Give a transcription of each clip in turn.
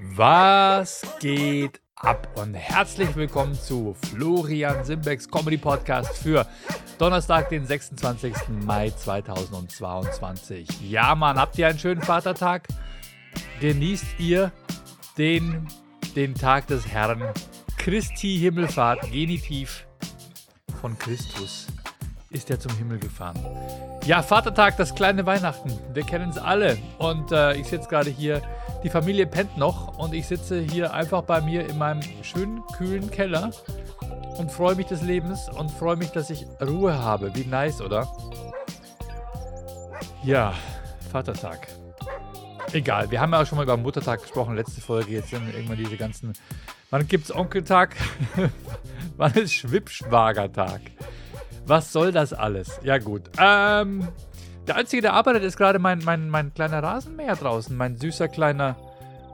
Was geht ab und herzlich willkommen zu Florian Simbecks Comedy Podcast für Donnerstag, den 26. Mai 2022. Ja, Mann, habt ihr einen schönen Vatertag? Genießt ihr den, den Tag des Herrn Christi Himmelfahrt, Genitiv von Christus ist er zum Himmel gefahren. Ja, Vatertag, das kleine Weihnachten. Wir kennen es alle. Und äh, ich sitze gerade hier, die Familie pennt noch und ich sitze hier einfach bei mir in meinem schönen, kühlen Keller und freue mich des Lebens und freue mich, dass ich Ruhe habe. Wie nice, oder? Ja, Vatertag. Egal, wir haben ja auch schon mal über Muttertag gesprochen, letzte Folge. Jetzt sind irgendwann diese ganzen. Wann gibt's Onkeltag? Wann ist Schwippschwagertag? Was soll das alles? Ja, gut. Ähm, der Einzige, der arbeitet, ist gerade mein, mein, mein kleiner Rasenmäher draußen. Mein süßer kleiner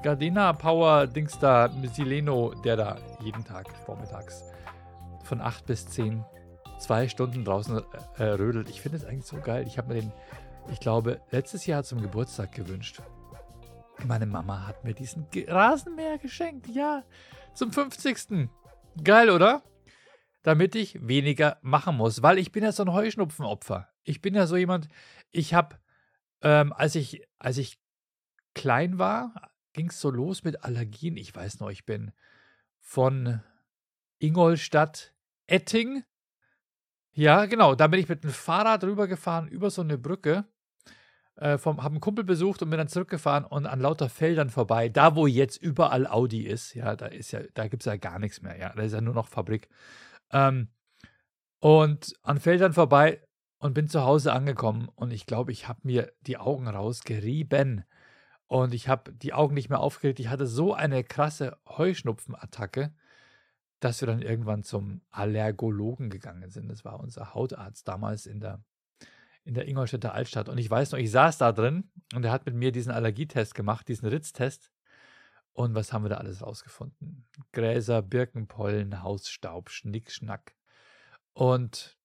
Gardena Power Dings da, Sileno, der da jeden Tag vormittags von 8 bis 10 zwei Stunden draußen äh, rödelt. Ich finde es eigentlich so geil. Ich habe mir den, ich glaube, letztes Jahr zum Geburtstag gewünscht. Meine Mama hat mir diesen Rasenmäher geschenkt. Ja, zum 50. Geil, oder? Damit ich weniger machen muss, weil ich bin ja so ein Heuschnupfenopfer. Ich bin ja so jemand, ich habe, ähm, als ich, als ich klein war, ging es so los mit Allergien. Ich weiß noch, ich bin von Ingolstadt, Etting. Ja, genau, da bin ich mit dem Fahrrad rübergefahren über so eine Brücke. Äh, habe einen Kumpel besucht und bin dann zurückgefahren und an lauter Feldern vorbei, da wo jetzt überall Audi ist, ja, da ist ja, da gibt es ja gar nichts mehr, ja, da ist ja nur noch Fabrik. Ähm, und an Feldern vorbei und bin zu Hause angekommen und ich glaube, ich habe mir die Augen rausgerieben und ich habe die Augen nicht mehr aufgeregt. Ich hatte so eine krasse Heuschnupfenattacke, dass wir dann irgendwann zum Allergologen gegangen sind. Das war unser Hautarzt damals in der, in der Ingolstädter Altstadt. Und ich weiß noch, ich saß da drin und er hat mit mir diesen Allergietest gemacht, diesen Ritztest. Und was haben wir da alles rausgefunden? Gräser, Birkenpollen, Hausstaub, Schnickschnack. Und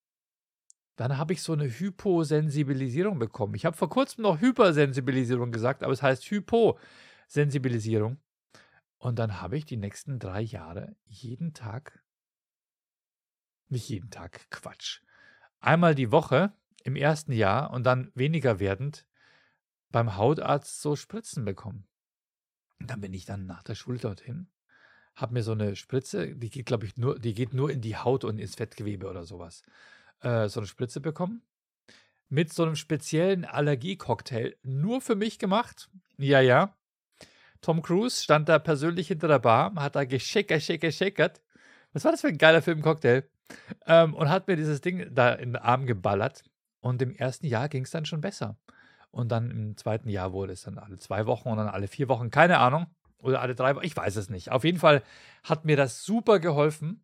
dann habe ich so eine Hyposensibilisierung bekommen. Ich habe vor kurzem noch Hypersensibilisierung gesagt, aber es heißt Hyposensibilisierung. Und dann habe ich die nächsten drei Jahre jeden Tag, nicht jeden Tag, Quatsch, einmal die Woche im ersten Jahr und dann weniger werdend beim Hautarzt so Spritzen bekommen. Und dann bin ich dann nach der Schule dorthin, habe mir so eine Spritze, die geht, glaube ich, nur, die geht nur in die Haut und ins Fettgewebe oder sowas, äh, so eine Spritze bekommen. Mit so einem speziellen Allergiecocktail, nur für mich gemacht. Ja, ja. Tom Cruise stand da persönlich hinter der Bar, hat da geschickert, geschickert, geschickert. Was war das für ein geiler Filmcocktail? Ähm, und hat mir dieses Ding da in den Arm geballert. Und im ersten Jahr ging es dann schon besser. Und dann im zweiten Jahr wurde es dann alle zwei Wochen und dann alle vier Wochen, keine Ahnung. Oder alle drei Wochen, ich weiß es nicht. Auf jeden Fall hat mir das super geholfen.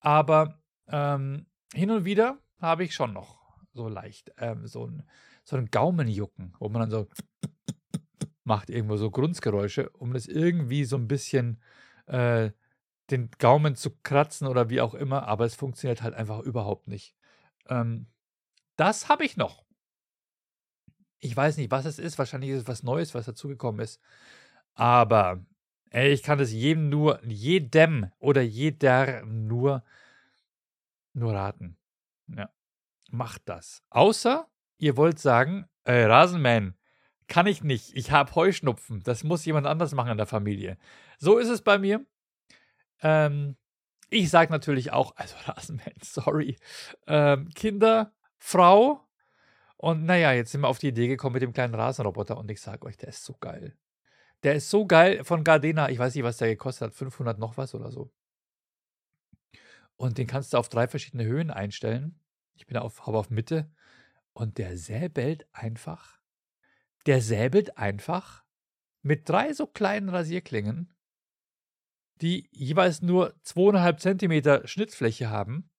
Aber ähm, hin und wieder habe ich schon noch so leicht ähm, so, ein, so Gaumenjucken, wo man dann so macht irgendwo so Grunzgeräusche, um das irgendwie so ein bisschen äh, den Gaumen zu kratzen oder wie auch immer, aber es funktioniert halt einfach überhaupt nicht. Ähm, das habe ich noch. Ich weiß nicht, was es ist. Wahrscheinlich ist es was Neues, was dazugekommen ist. Aber ey, ich kann es jedem nur, jedem oder jeder nur, nur raten. Ja. Macht das. Außer ihr wollt sagen, äh, Rasenman, kann ich nicht. Ich habe Heuschnupfen. Das muss jemand anders machen in der Familie. So ist es bei mir. Ähm, ich sage natürlich auch, also Rasenman, sorry. Ähm, Kinder, Frau, und naja, jetzt sind wir auf die Idee gekommen mit dem kleinen Rasenroboter und ich sage euch, der ist so geil. Der ist so geil von Gardena. Ich weiß nicht, was der gekostet hat. 500 noch was oder so. Und den kannst du auf drei verschiedene Höhen einstellen. Ich bin auf, habe auf Mitte. Und der säbelt einfach. Der säbelt einfach mit drei so kleinen Rasierklingen, die jeweils nur zweieinhalb Zentimeter Schnittfläche haben.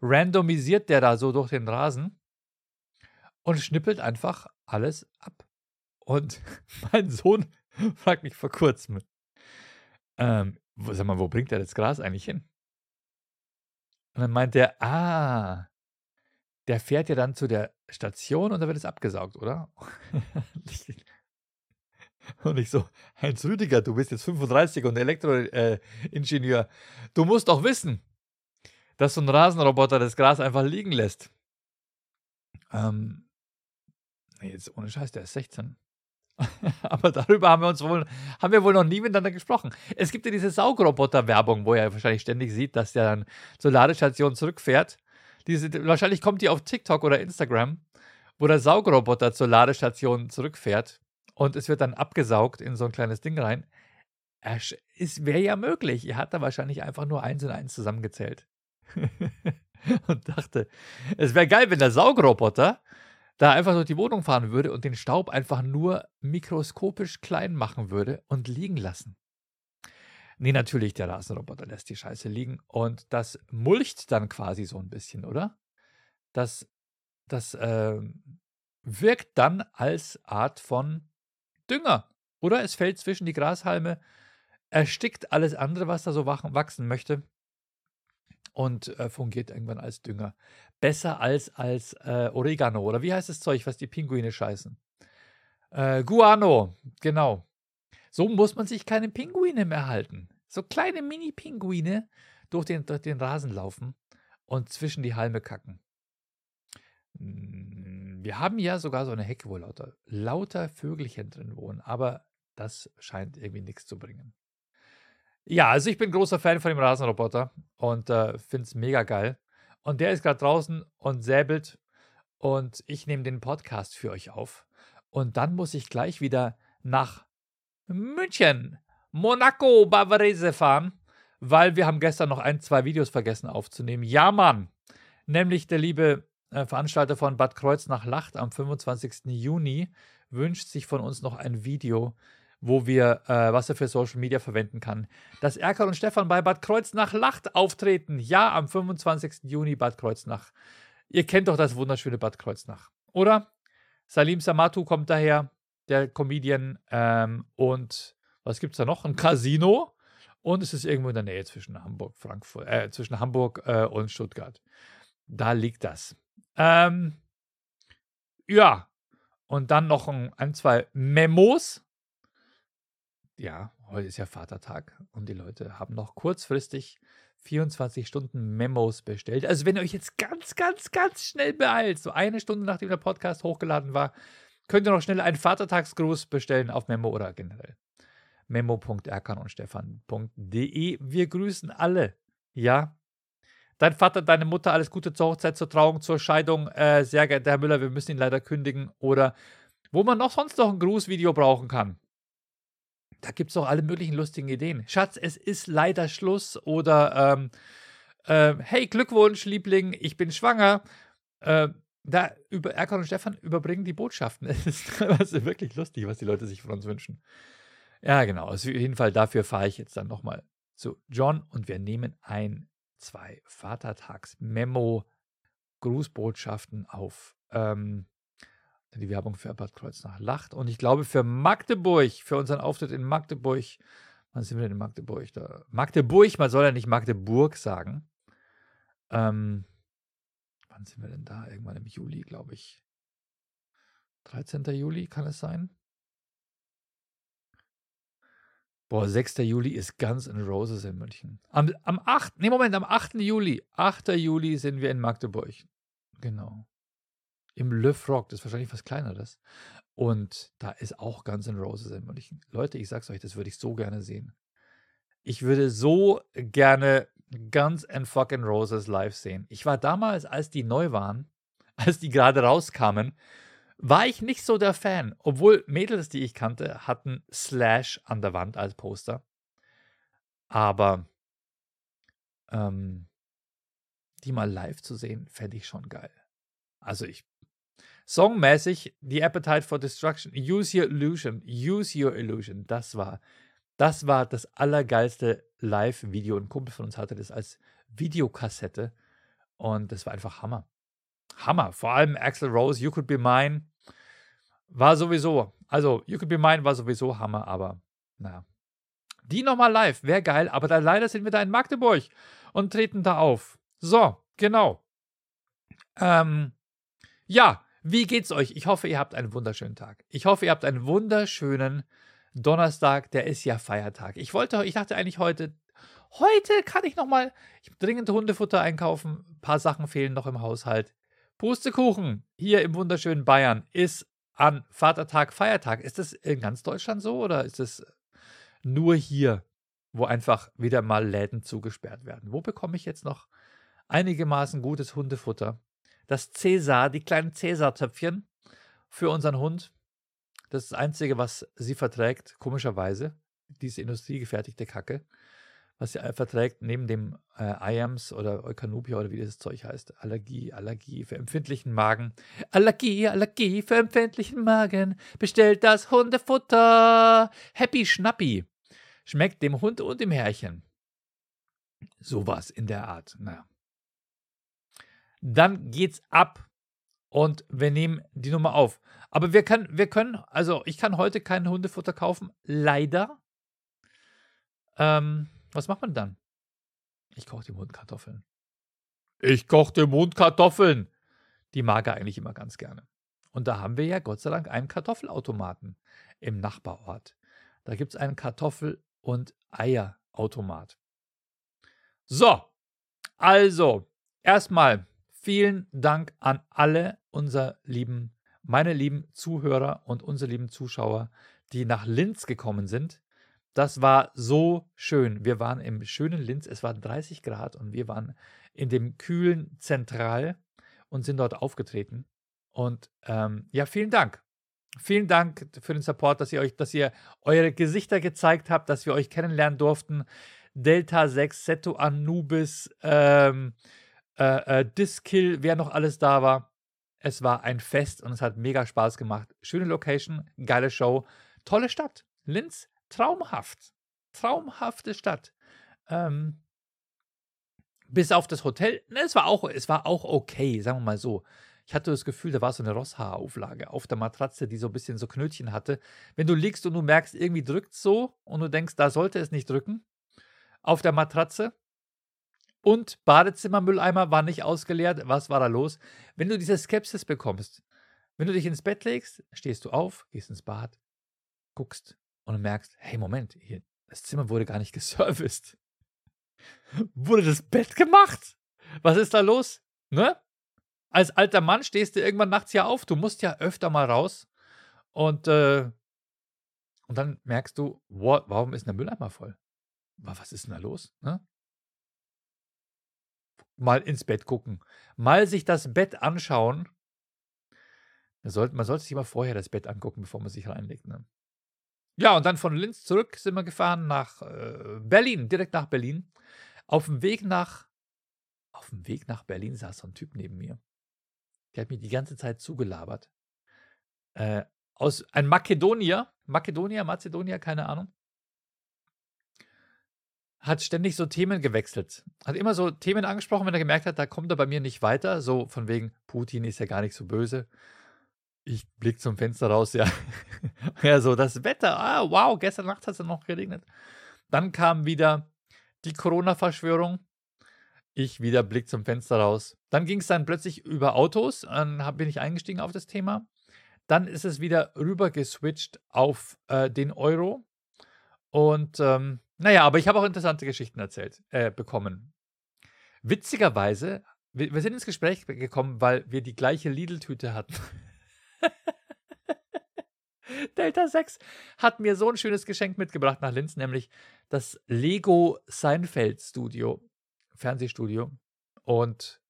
Randomisiert der da so durch den Rasen und schnippelt einfach alles ab. Und mein Sohn fragt mich vor kurzem, ähm, sag mal, wo bringt er das Gras eigentlich hin? Und dann meint er, ah, der fährt ja dann zu der Station und da wird es abgesaugt, oder? Und ich so, Heinz Rüdiger, du bist jetzt 35 und Elektroingenieur. Äh, du musst doch wissen, dass so ein Rasenroboter das Gras einfach liegen lässt. Ähm, jetzt ohne Scheiß, der ist 16. Aber darüber haben wir uns wohl, haben wir wohl noch nie miteinander gesprochen. Es gibt ja diese Saugroboter-Werbung, wo er wahrscheinlich ständig sieht, dass der dann zur Ladestation zurückfährt. Diese, wahrscheinlich kommt die auf TikTok oder Instagram, wo der Saugroboter zur Ladestation zurückfährt und es wird dann abgesaugt in so ein kleines Ding rein. Es wäre ja möglich. Er hat da wahrscheinlich einfach nur eins und eins zusammengezählt. und dachte, es wäre geil, wenn der Saugroboter da einfach durch die Wohnung fahren würde und den Staub einfach nur mikroskopisch klein machen würde und liegen lassen. Nee, natürlich, der Rasenroboter lässt die Scheiße liegen und das mulcht dann quasi so ein bisschen, oder? Das, das äh, wirkt dann als Art von Dünger, oder? Es fällt zwischen die Grashalme, erstickt alles andere, was da so wachsen möchte und äh, fungiert irgendwann als Dünger. Besser als, als äh, Oregano oder wie heißt das Zeug, was die Pinguine scheißen? Äh, Guano, genau. So muss man sich keine Pinguine mehr halten. So kleine Mini-Pinguine durch den, durch den Rasen laufen und zwischen die Halme kacken. Hm, wir haben ja sogar so eine Hecke, wo lauter, lauter Vögelchen drin wohnen, aber das scheint irgendwie nichts zu bringen. Ja, also ich bin großer Fan von dem Rasenroboter und äh, finde es mega geil. Und der ist gerade draußen und säbelt und ich nehme den Podcast für euch auf. Und dann muss ich gleich wieder nach München, Monaco, Bavarese fahren, weil wir haben gestern noch ein, zwei Videos vergessen aufzunehmen. Ja, Mann! Nämlich der liebe äh, Veranstalter von Bad Kreuznach Lacht am 25. Juni wünscht sich von uns noch ein Video wo wir, äh, was er für Social Media verwenden kann. Dass Erkan und Stefan bei Bad Kreuznach Lacht auftreten. Ja, am 25. Juni Bad Kreuznach. Ihr kennt doch das wunderschöne Bad Kreuznach, oder? Salim Samatu kommt daher, der Comedian. Ähm, und was gibt es da noch? Ein Casino. Und es ist irgendwo in der Nähe zwischen Hamburg, Frankfurt, äh, zwischen Hamburg äh, und Stuttgart. Da liegt das. Ähm, ja. Und dann noch ein, ein zwei Memos ja, heute ist ja Vatertag und die Leute haben noch kurzfristig 24 Stunden Memos bestellt. Also wenn ihr euch jetzt ganz, ganz, ganz schnell beeilt, so eine Stunde nachdem der Podcast hochgeladen war, könnt ihr noch schnell einen Vatertagsgruß bestellen auf Memo oder generell. Memo.erkanundstefan.de. Wir grüßen alle. Ja. Dein Vater, deine Mutter, alles Gute zur Hochzeit, zur Trauung, zur Scheidung. Äh, sehr geehrter Herr Müller, wir müssen ihn leider kündigen. Oder wo man noch sonst noch ein Grußvideo brauchen kann. Da gibt es doch alle möglichen lustigen Ideen. Schatz, es ist leider Schluss. Oder ähm, äh, hey, Glückwunsch, Liebling, ich bin schwanger. Äh, da über Erkan und Stefan überbringen die Botschaften. Es ist teilweise wirklich lustig, was die Leute sich von uns wünschen. Ja, genau. Also auf jeden Fall dafür fahre ich jetzt dann nochmal zu John und wir nehmen ein, zwei Vatertags-Memo-Grußbotschaften auf. Ähm, die Werbung für Bad Kreuznach lacht. Und ich glaube, für Magdeburg, für unseren Auftritt in Magdeburg, wann sind wir denn in Magdeburg? Da? Magdeburg, man soll ja nicht Magdeburg sagen. Ähm, wann sind wir denn da? Irgendwann im Juli, glaube ich. 13. Juli kann es sein? Boah, 6. Juli ist Guns N' Roses in München. Am, am 8. Nee, Moment, am 8. Juli. 8. Juli sind wir in Magdeburg. Genau im Le Frog, das ist wahrscheinlich was kleineres. Und da ist auch Guns N' Roses in München. Leute, ich sag's euch, das würde ich so gerne sehen. Ich würde so gerne Guns N' fucking Roses live sehen. Ich war damals, als die neu waren, als die gerade rauskamen, war ich nicht so der Fan. Obwohl Mädels, die ich kannte, hatten Slash an der Wand als Poster. Aber ähm, die mal live zu sehen, fände ich schon geil. Also ich Songmäßig The Appetite for Destruction, Use Your Illusion, Use Your Illusion, das war, das war das allergeilste Live-Video. Ein Kumpel von uns hatte das als Videokassette und das war einfach Hammer. Hammer. Vor allem Axel Rose, You Could Be Mine, war sowieso, also You Could Be Mine war sowieso Hammer, aber naja. Die nochmal live, wäre geil, aber da, leider sind wir da in Magdeburg und treten da auf. So, genau. Ähm, ja, wie geht's euch? Ich hoffe, ihr habt einen wunderschönen Tag. Ich hoffe, ihr habt einen wunderschönen Donnerstag, der ist ja Feiertag. Ich wollte, ich dachte eigentlich heute, heute kann ich nochmal dringend Hundefutter einkaufen. Ein paar Sachen fehlen noch im Haushalt. Pustekuchen hier im wunderschönen Bayern ist an Vatertag Feiertag. Ist das in ganz Deutschland so oder ist es nur hier, wo einfach wieder mal Läden zugesperrt werden? Wo bekomme ich jetzt noch einigermaßen gutes Hundefutter? Das Cäsar, die kleinen Cäsar-Töpfchen für unseren Hund. Das ist das Einzige, was sie verträgt, komischerweise. Diese industriegefertigte Kacke was sie verträgt, neben dem äh, IAMS oder Eukanubia oder wie dieses Zeug heißt. Allergie, Allergie für empfindlichen Magen. Allergie, Allergie für empfindlichen Magen. Bestellt das Hundefutter. Happy Schnappi. Schmeckt dem Hund und dem Herrchen. Sowas in der Art. Naja. Dann geht's ab und wir nehmen die Nummer auf. Aber wir können, wir können, also ich kann heute kein Hundefutter kaufen, leider. Ähm, was macht man dann? Ich koche dem Hund Kartoffeln. Ich koche dem Hund Kartoffeln. Die mag er eigentlich immer ganz gerne. Und da haben wir ja Gott sei Dank einen Kartoffelautomaten im Nachbarort. Da gibt es einen Kartoffel- und Eierautomat. So, also erstmal vielen Dank an alle unsere lieben, meine lieben Zuhörer und unsere lieben Zuschauer, die nach Linz gekommen sind. Das war so schön. Wir waren im schönen Linz, es waren 30 Grad und wir waren in dem kühlen Zentral und sind dort aufgetreten. Und ähm, ja, vielen Dank. Vielen Dank für den Support, dass ihr euch, dass ihr eure Gesichter gezeigt habt, dass wir euch kennenlernen durften. Delta 6, Seto Anubis, ähm, äh, äh, Diskill, wer noch alles da war. Es war ein Fest und es hat mega Spaß gemacht. Schöne Location, geile Show, tolle Stadt. Linz traumhaft. Traumhafte Stadt. Ähm, bis auf das Hotel, ne, es war auch, es war auch okay, sagen wir mal so. Ich hatte das Gefühl, da war so eine Rosshaarauflage auf der Matratze, die so ein bisschen so Knötchen hatte. Wenn du liegst und du merkst, irgendwie drückt es so und du denkst, da sollte es nicht drücken, auf der Matratze. Und Badezimmermülleimer war nicht ausgeleert. Was war da los? Wenn du diese Skepsis bekommst, wenn du dich ins Bett legst, stehst du auf, gehst ins Bad, guckst, und merkst, hey, Moment, hier, das Zimmer wurde gar nicht geserviced. wurde das Bett gemacht? Was ist da los? Ne? Als alter Mann stehst du irgendwann nachts ja auf. Du musst ja öfter mal raus. Und, äh, und dann merkst du, wow, warum ist der Mülleimer voll? Was ist denn da los? Ne? Mal ins Bett gucken. Mal sich das Bett anschauen. Man sollte, man sollte sich immer vorher das Bett angucken, bevor man sich reinlegt. Ne? Ja, und dann von Linz zurück sind wir gefahren nach äh, Berlin, direkt nach Berlin. Auf dem Weg nach, auf dem Weg nach Berlin saß so ein Typ neben mir. Der hat mir die ganze Zeit zugelabert. Äh, aus ein Makedonier, Makedonier, Mazedonier, keine Ahnung. Hat ständig so Themen gewechselt. Hat immer so Themen angesprochen, wenn er gemerkt hat, da kommt er bei mir nicht weiter. So von wegen, Putin ist ja gar nicht so böse. Ich blicke zum Fenster raus, ja. ja, so das Wetter. Ah, wow, gestern Nacht hat es noch geregnet. Dann kam wieder die Corona-Verschwörung. Ich wieder Blick zum Fenster raus. Dann ging es dann plötzlich über Autos. Dann bin ich eingestiegen auf das Thema. Dann ist es wieder rüber geswitcht auf äh, den Euro. Und ähm, naja, aber ich habe auch interessante Geschichten erzählt, äh, bekommen. Witzigerweise, wir, wir, sind ins Gespräch gekommen, weil wir die gleiche Lidl-Tüte hatten. Delta 6 hat mir so ein schönes Geschenk mitgebracht nach Linz, nämlich das Lego Seinfeld Studio, Fernsehstudio. Und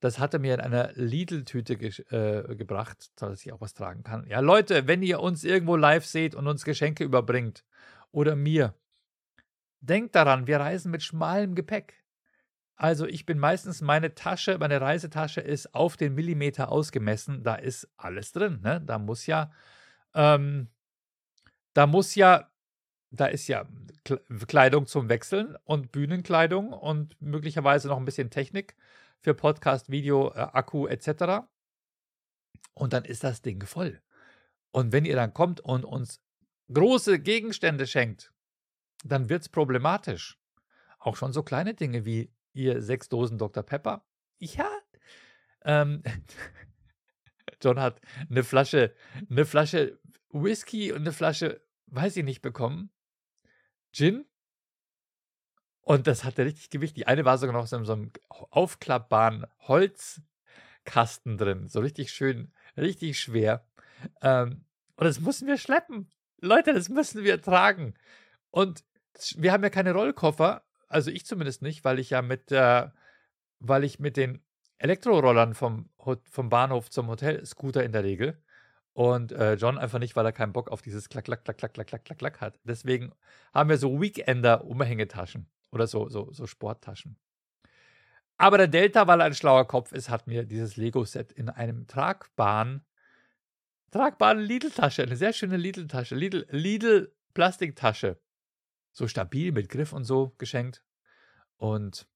das hat er mir in einer Lidl-Tüte ge äh, gebracht, dass ich auch was tragen kann. Ja, Leute, wenn ihr uns irgendwo live seht und uns Geschenke überbringt oder mir, denkt daran, wir reisen mit schmalem Gepäck. Also ich bin meistens, meine Tasche, meine Reisetasche ist auf den Millimeter ausgemessen. Da ist alles drin. Ne? Da muss ja, ähm, da muss ja, da ist ja Kleidung zum Wechseln und Bühnenkleidung und möglicherweise noch ein bisschen Technik für Podcast, Video, äh, Akku etc. Und dann ist das Ding voll. Und wenn ihr dann kommt und uns große Gegenstände schenkt, dann wird es problematisch. Auch schon so kleine Dinge wie ihr sechs Dosen Dr. Pepper? Ja. Ähm, John hat eine Flasche, eine Flasche Whisky und eine Flasche weiß ich nicht, bekommen. Gin. Und das hatte richtig Gewicht. Die eine war sogar noch in so einem aufklappbaren Holzkasten drin. So richtig schön, richtig schwer. Ähm, und das mussten wir schleppen. Leute, das müssen wir tragen. Und wir haben ja keine Rollkoffer. Also ich zumindest nicht, weil ich ja mit, äh, weil ich mit den Elektrorollern vom, vom Bahnhof zum Hotel Scooter in der Regel. Und äh, John einfach nicht, weil er keinen Bock auf dieses Klack, Klack, Klack, Klack, Klack, Klack, Klack, hat. Deswegen haben wir so Weekender-Umhängetaschen oder so, so, so Sporttaschen. Aber der Delta, weil er ein schlauer Kopf ist, hat mir dieses Lego-Set in einem tragbaren, tragbaren Lidl-Tasche, eine sehr schöne Lidl-Tasche, Lidl, Lidl Plastiktasche, so stabil mit Griff und so geschenkt. Und,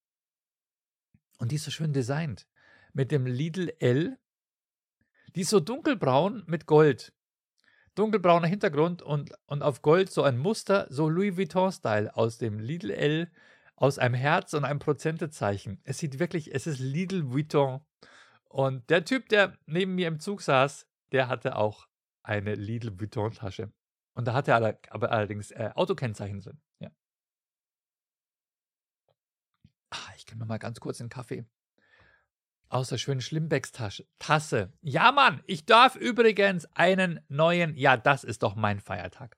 und die ist so schön designt. Mit dem Lidl L die ist so dunkelbraun mit Gold. Dunkelbrauner Hintergrund und, und auf Gold so ein Muster, so Louis Vuitton-Style aus dem Lidl L, aus einem Herz und einem Prozentezeichen. Es sieht wirklich, es ist Lidl Vuitton. Und der Typ, der neben mir im Zug saß, der hatte auch eine Lidl Vuitton-Tasche. Und da hatte er aber allerdings äh, Autokennzeichen drin. Ja. Ah, ich gebe mir mal ganz kurz einen Kaffee aus der schönen Schlimmbecks-Tasse. Ja, Mann, ich darf übrigens einen neuen, ja, das ist doch mein Feiertag.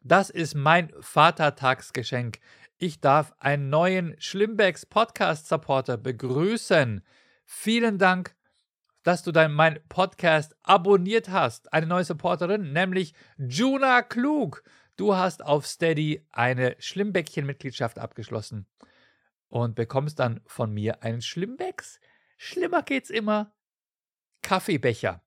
Das ist mein Vatertagsgeschenk. Ich darf einen neuen Schlimmbecks Podcast Supporter begrüßen. Vielen Dank, dass du dein, mein Podcast abonniert hast. Eine neue Supporterin, nämlich Juna Klug. Du hast auf Steady eine Schlimmbäckchen-Mitgliedschaft abgeschlossen und bekommst dann von mir einen Schlimmbecks Schlimmer geht's immer. Kaffeebecher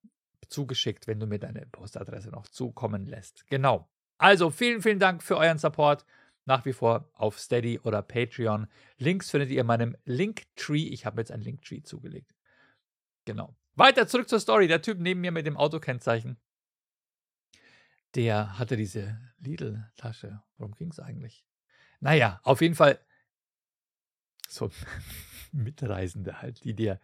zugeschickt, wenn du mir deine Postadresse noch zukommen lässt. Genau. Also vielen, vielen Dank für euren Support. Nach wie vor auf Steady oder Patreon. Links findet ihr in meinem Linktree. Ich habe jetzt ein Linktree zugelegt. Genau. Weiter zurück zur Story. Der Typ neben mir mit dem Autokennzeichen. Der hatte diese Lidl-Tasche. Worum ging es eigentlich? Naja, auf jeden Fall. So, Mitreisende halt, die dir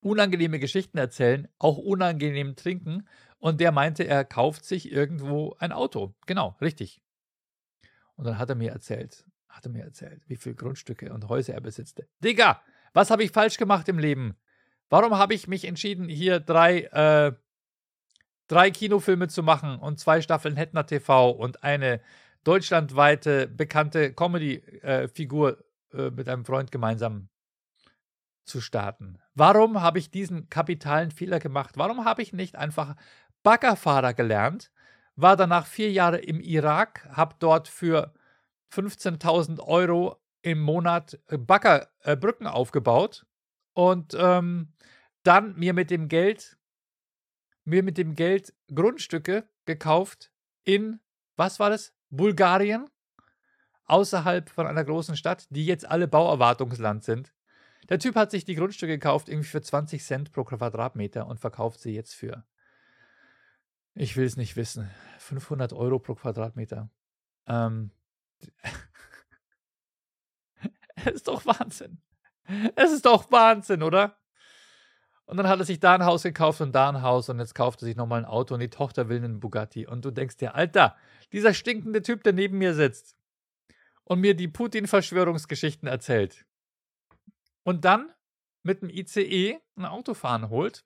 unangenehme Geschichten erzählen, auch unangenehm trinken. Und der meinte, er kauft sich irgendwo ein Auto. Genau, richtig. Und dann hat er mir erzählt, hat er mir erzählt, wie viele Grundstücke und Häuser er besitzte. Digga, was habe ich falsch gemacht im Leben? Warum habe ich mich entschieden, hier drei, äh, drei Kinofilme zu machen und zwei Staffeln Hetner TV und eine deutschlandweite bekannte Comedy-Figur äh, äh, mit einem Freund gemeinsam zu starten? Warum habe ich diesen kapitalen Fehler gemacht? Warum habe ich nicht einfach Baggerfahrer gelernt? War danach vier Jahre im Irak, habe dort für 15.000 Euro im Monat äh, Baggerbrücken äh, aufgebaut und ähm, dann mir mit dem Geld mir mit dem Geld Grundstücke gekauft in was war das? Bulgarien außerhalb von einer großen Stadt, die jetzt alle Bauerwartungsland sind. Der Typ hat sich die Grundstücke gekauft, irgendwie für 20 Cent pro Quadratmeter und verkauft sie jetzt für, ich will es nicht wissen, 500 Euro pro Quadratmeter. Ähm, es ist doch Wahnsinn. Es ist doch Wahnsinn, oder? Und dann hat er sich da ein Haus gekauft und da ein Haus und jetzt kauft er sich nochmal ein Auto und die Tochter will einen Bugatti. Und du denkst dir, Alter, dieser stinkende Typ, der neben mir sitzt und mir die Putin-Verschwörungsgeschichten erzählt, und dann mit dem ICE ein Auto fahren holt.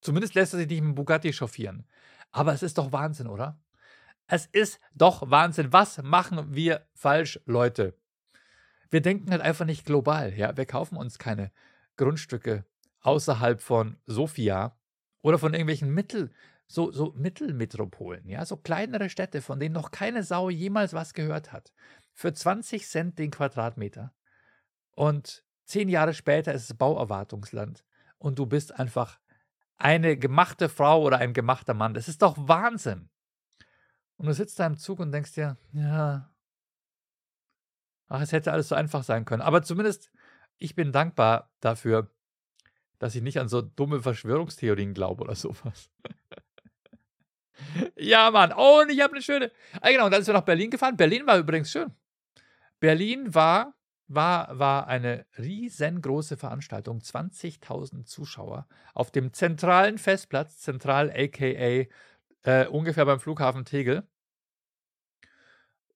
Zumindest lässt er sich nicht mit dem Bugatti chauffieren. Aber es ist doch Wahnsinn, oder? Es ist doch Wahnsinn. Was machen wir falsch, Leute? Wir denken halt einfach nicht global. Ja? Wir kaufen uns keine Grundstücke außerhalb von Sofia oder von irgendwelchen Mittel, so, so Mittelmetropolen, ja, so kleinere Städte, von denen noch keine Sau jemals was gehört hat. Für 20 Cent den Quadratmeter. Und Zehn Jahre später ist es Bauerwartungsland und du bist einfach eine gemachte Frau oder ein gemachter Mann. Das ist doch Wahnsinn. Und du sitzt da im Zug und denkst dir, ja, ach, es hätte alles so einfach sein können. Aber zumindest, ich bin dankbar dafür, dass ich nicht an so dumme Verschwörungstheorien glaube oder sowas. ja, Mann. Oh, und ich habe eine schöne. Ah, genau, und dann sind wir nach Berlin gefahren. Berlin war übrigens schön. Berlin war war, war eine riesengroße Veranstaltung, 20.000 Zuschauer auf dem zentralen Festplatz, zentral aka äh, ungefähr beim Flughafen Tegel.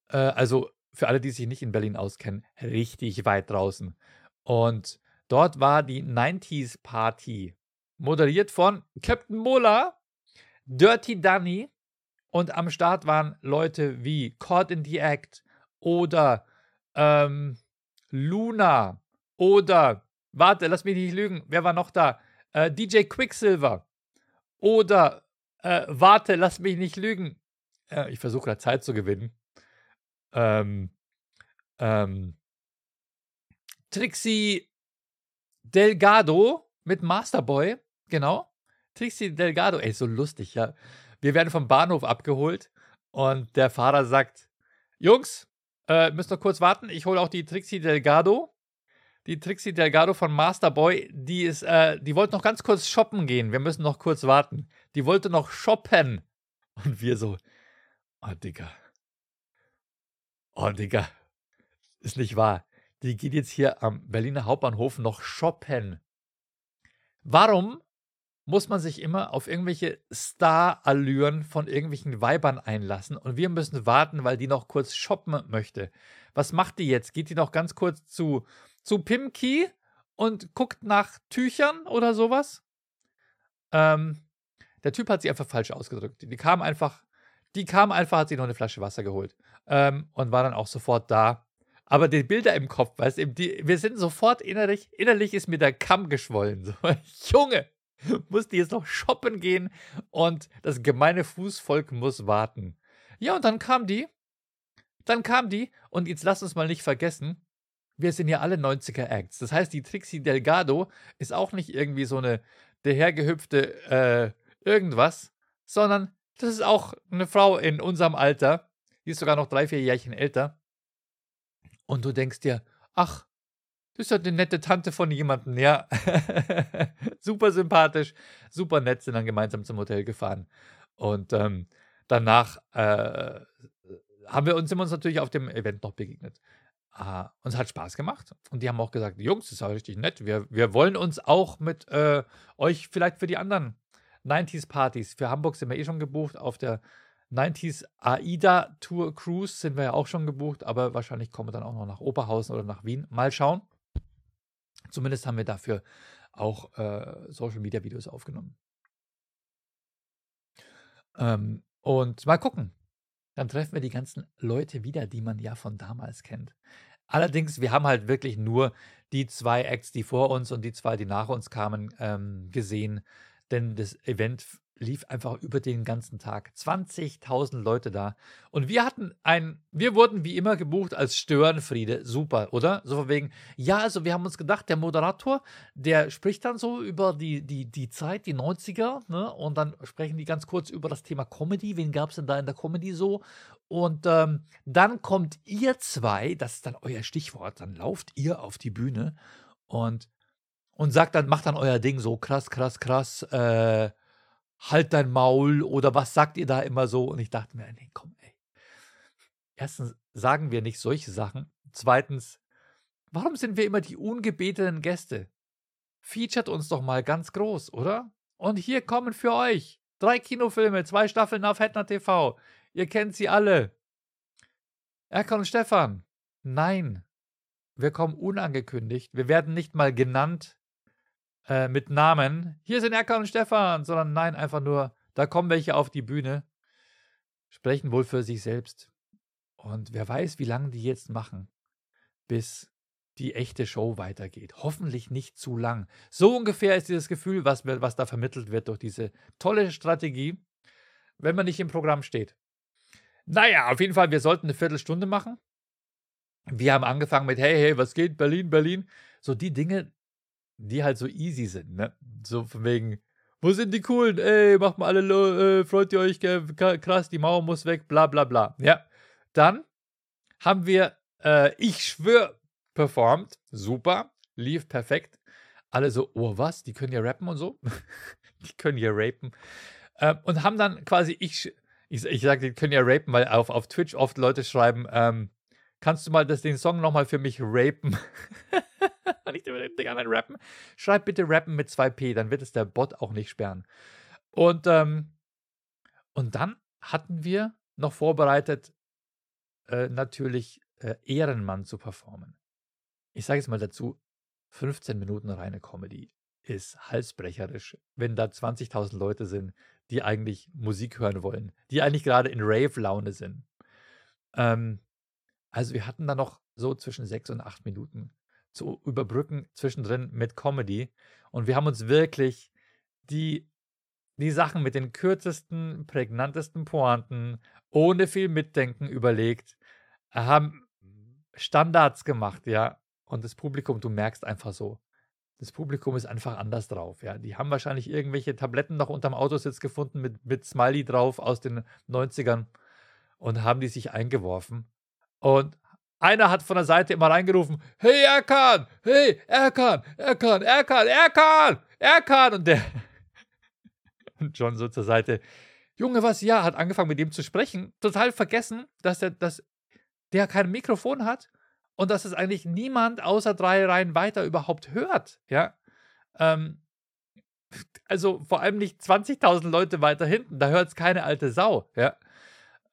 Äh, also für alle, die sich nicht in Berlin auskennen, richtig weit draußen. Und dort war die 90s Party, moderiert von Captain Mola, Dirty Danny und am Start waren Leute wie Caught in the Act oder ähm, Luna oder, warte, lass mich nicht lügen, wer war noch da? Äh, DJ Quicksilver oder, äh, warte, lass mich nicht lügen. Äh, ich versuche gerade Zeit zu gewinnen. Ähm, ähm, Trixie Delgado mit Masterboy, genau. Trixie Delgado, ey, so lustig, ja. Wir werden vom Bahnhof abgeholt und der Fahrer sagt: Jungs, äh, müsst noch kurz warten, ich hole auch die Trixie Delgado. Die Trixie Delgado von Masterboy, die ist, äh, die wollte noch ganz kurz shoppen gehen. Wir müssen noch kurz warten. Die wollte noch shoppen. Und wir so, oh Digga. Oh Digga. Ist nicht wahr. Die geht jetzt hier am Berliner Hauptbahnhof noch shoppen. Warum muss man sich immer auf irgendwelche Star-Allüren von irgendwelchen Weibern einlassen und wir müssen warten, weil die noch kurz shoppen möchte. Was macht die jetzt? Geht die noch ganz kurz zu, zu Pimki und guckt nach Tüchern oder sowas? Ähm, der Typ hat sie einfach falsch ausgedrückt. Die kam einfach, die kam einfach, hat sich noch eine Flasche Wasser geholt ähm, und war dann auch sofort da. Aber die Bilder im Kopf, weißt du, wir sind sofort innerlich, innerlich ist mir der Kamm geschwollen. So, Junge, muss die jetzt noch shoppen gehen und das gemeine Fußvolk muss warten. Ja, und dann kam die. Dann kam die und jetzt lass uns mal nicht vergessen, wir sind ja alle 90er Acts. Das heißt, die Trixie Delgado ist auch nicht irgendwie so eine dahergehüpfte äh, irgendwas, sondern das ist auch eine Frau in unserem Alter. Die ist sogar noch drei, vier Jährchen älter. Und du denkst dir, ach, das ist ja eine nette Tante von jemandem, ja. super sympathisch, super nett, sind dann gemeinsam zum Hotel gefahren. Und ähm, danach äh, haben wir uns, sind wir uns natürlich auf dem Event noch begegnet. Uh, uns hat Spaß gemacht und die haben auch gesagt, Jungs, das ist ja richtig nett. Wir, wir wollen uns auch mit äh, euch vielleicht für die anderen 90s-Partys, für Hamburg sind wir eh schon gebucht, auf der 90s AIDA Tour Cruise sind wir ja auch schon gebucht, aber wahrscheinlich kommen wir dann auch noch nach Oberhausen oder nach Wien. Mal schauen. Zumindest haben wir dafür auch äh, Social Media Videos aufgenommen. Ähm, und mal gucken. Dann treffen wir die ganzen Leute wieder, die man ja von damals kennt. Allerdings, wir haben halt wirklich nur die zwei Acts, die vor uns und die zwei, die nach uns kamen, ähm, gesehen. Denn das Event lief einfach über den ganzen Tag. 20.000 Leute da. Und wir hatten ein, wir wurden wie immer gebucht als Störenfriede. Super, oder? So von wegen, ja, also wir haben uns gedacht, der Moderator, der spricht dann so über die, die, die Zeit, die 90er, ne? Und dann sprechen die ganz kurz über das Thema Comedy. Wen gab es denn da in der Comedy so? Und ähm, dann kommt ihr zwei, das ist dann euer Stichwort, dann lauft ihr auf die Bühne und, und sagt dann, macht dann euer Ding so krass, krass, krass, äh, halt dein Maul oder was sagt ihr da immer so? Und ich dachte mir, nee, komm, ey. Erstens sagen wir nicht solche Sachen. Zweitens, warum sind wir immer die ungebetenen Gäste? Featuret uns doch mal ganz groß, oder? Und hier kommen für euch drei Kinofilme, zwei Staffeln auf Hetner TV. Ihr kennt sie alle. Erkan und Stefan. Nein, wir kommen unangekündigt. Wir werden nicht mal genannt äh, mit Namen, hier sind Erkan und Stefan, sondern nein, einfach nur, da kommen welche auf die Bühne, sprechen wohl für sich selbst. Und wer weiß, wie lange die jetzt machen, bis die echte Show weitergeht. Hoffentlich nicht zu lang. So ungefähr ist dieses Gefühl, was, was da vermittelt wird durch diese tolle Strategie, wenn man nicht im Programm steht. Naja, auf jeden Fall, wir sollten eine Viertelstunde machen. Wir haben angefangen mit, hey, hey, was geht, Berlin, Berlin. So die Dinge, die halt so easy sind, ne? So von wegen, wo sind die coolen? Ey, macht mal alle, äh, freut ihr euch, krass, die Mauer muss weg, bla bla bla. Ja. Dann haben wir, äh, ich schwör, performt. Super, lief perfekt. Alle so, oh was, die können ja rappen und so. die können ja rapen. Ähm, und haben dann quasi, ich, ich, ich sage, die können ja rapen, weil auf, auf Twitch oft Leute schreiben, ähm, kannst du mal das, den Song nochmal für mich rapen? nicht über den Ding an rappen. Schreib bitte rappen mit 2P, dann wird es der Bot auch nicht sperren. Und, ähm, und dann hatten wir noch vorbereitet äh, natürlich äh, Ehrenmann zu performen. Ich sage jetzt mal dazu, 15 Minuten reine Comedy ist halsbrecherisch, wenn da 20.000 Leute sind, die eigentlich Musik hören wollen, die eigentlich gerade in Rave-Laune sind. Ähm, also wir hatten da noch so zwischen sechs und acht Minuten zu überbrücken zwischendrin mit Comedy. Und wir haben uns wirklich die, die Sachen mit den kürzesten, prägnantesten Pointen, ohne viel Mitdenken überlegt, haben Standards gemacht, ja. Und das Publikum, du merkst einfach so, das Publikum ist einfach anders drauf, ja. Die haben wahrscheinlich irgendwelche Tabletten noch unterm Autositz gefunden mit, mit Smiley drauf aus den 90ern und haben die sich eingeworfen. Und einer hat von der Seite immer reingerufen, hey Erkan, hey Erkan, Erkan, Erkan, Erkan, Erkan. Und der und John so zur Seite, Junge, was? Ja, hat angefangen mit ihm zu sprechen, total vergessen, dass der, dass der kein Mikrofon hat und dass es eigentlich niemand außer drei Reihen weiter überhaupt hört, ja. Ähm, also vor allem nicht 20.000 Leute weiter hinten, da hört es keine alte Sau, ja.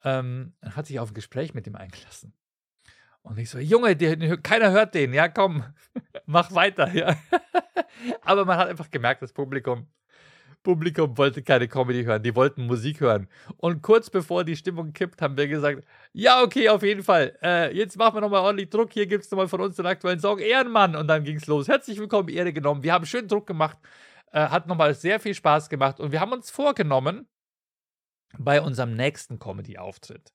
Ähm, hat sich auf ein Gespräch mit ihm eingelassen. Und ich so, Junge, die, keiner hört den, ja, komm, mach weiter, ja. Aber man hat einfach gemerkt, das Publikum, Publikum wollte keine Comedy hören, die wollten Musik hören. Und kurz bevor die Stimmung kippt, haben wir gesagt, ja, okay, auf jeden Fall. Äh, jetzt machen wir nochmal ordentlich Druck. Hier gibt es nochmal von uns den aktuellen Song Ehrenmann. Und dann ging es los. Herzlich willkommen, Ehre genommen. Wir haben schön Druck gemacht. Äh, hat nochmal sehr viel Spaß gemacht. Und wir haben uns vorgenommen, bei unserem nächsten Comedy-Auftritt,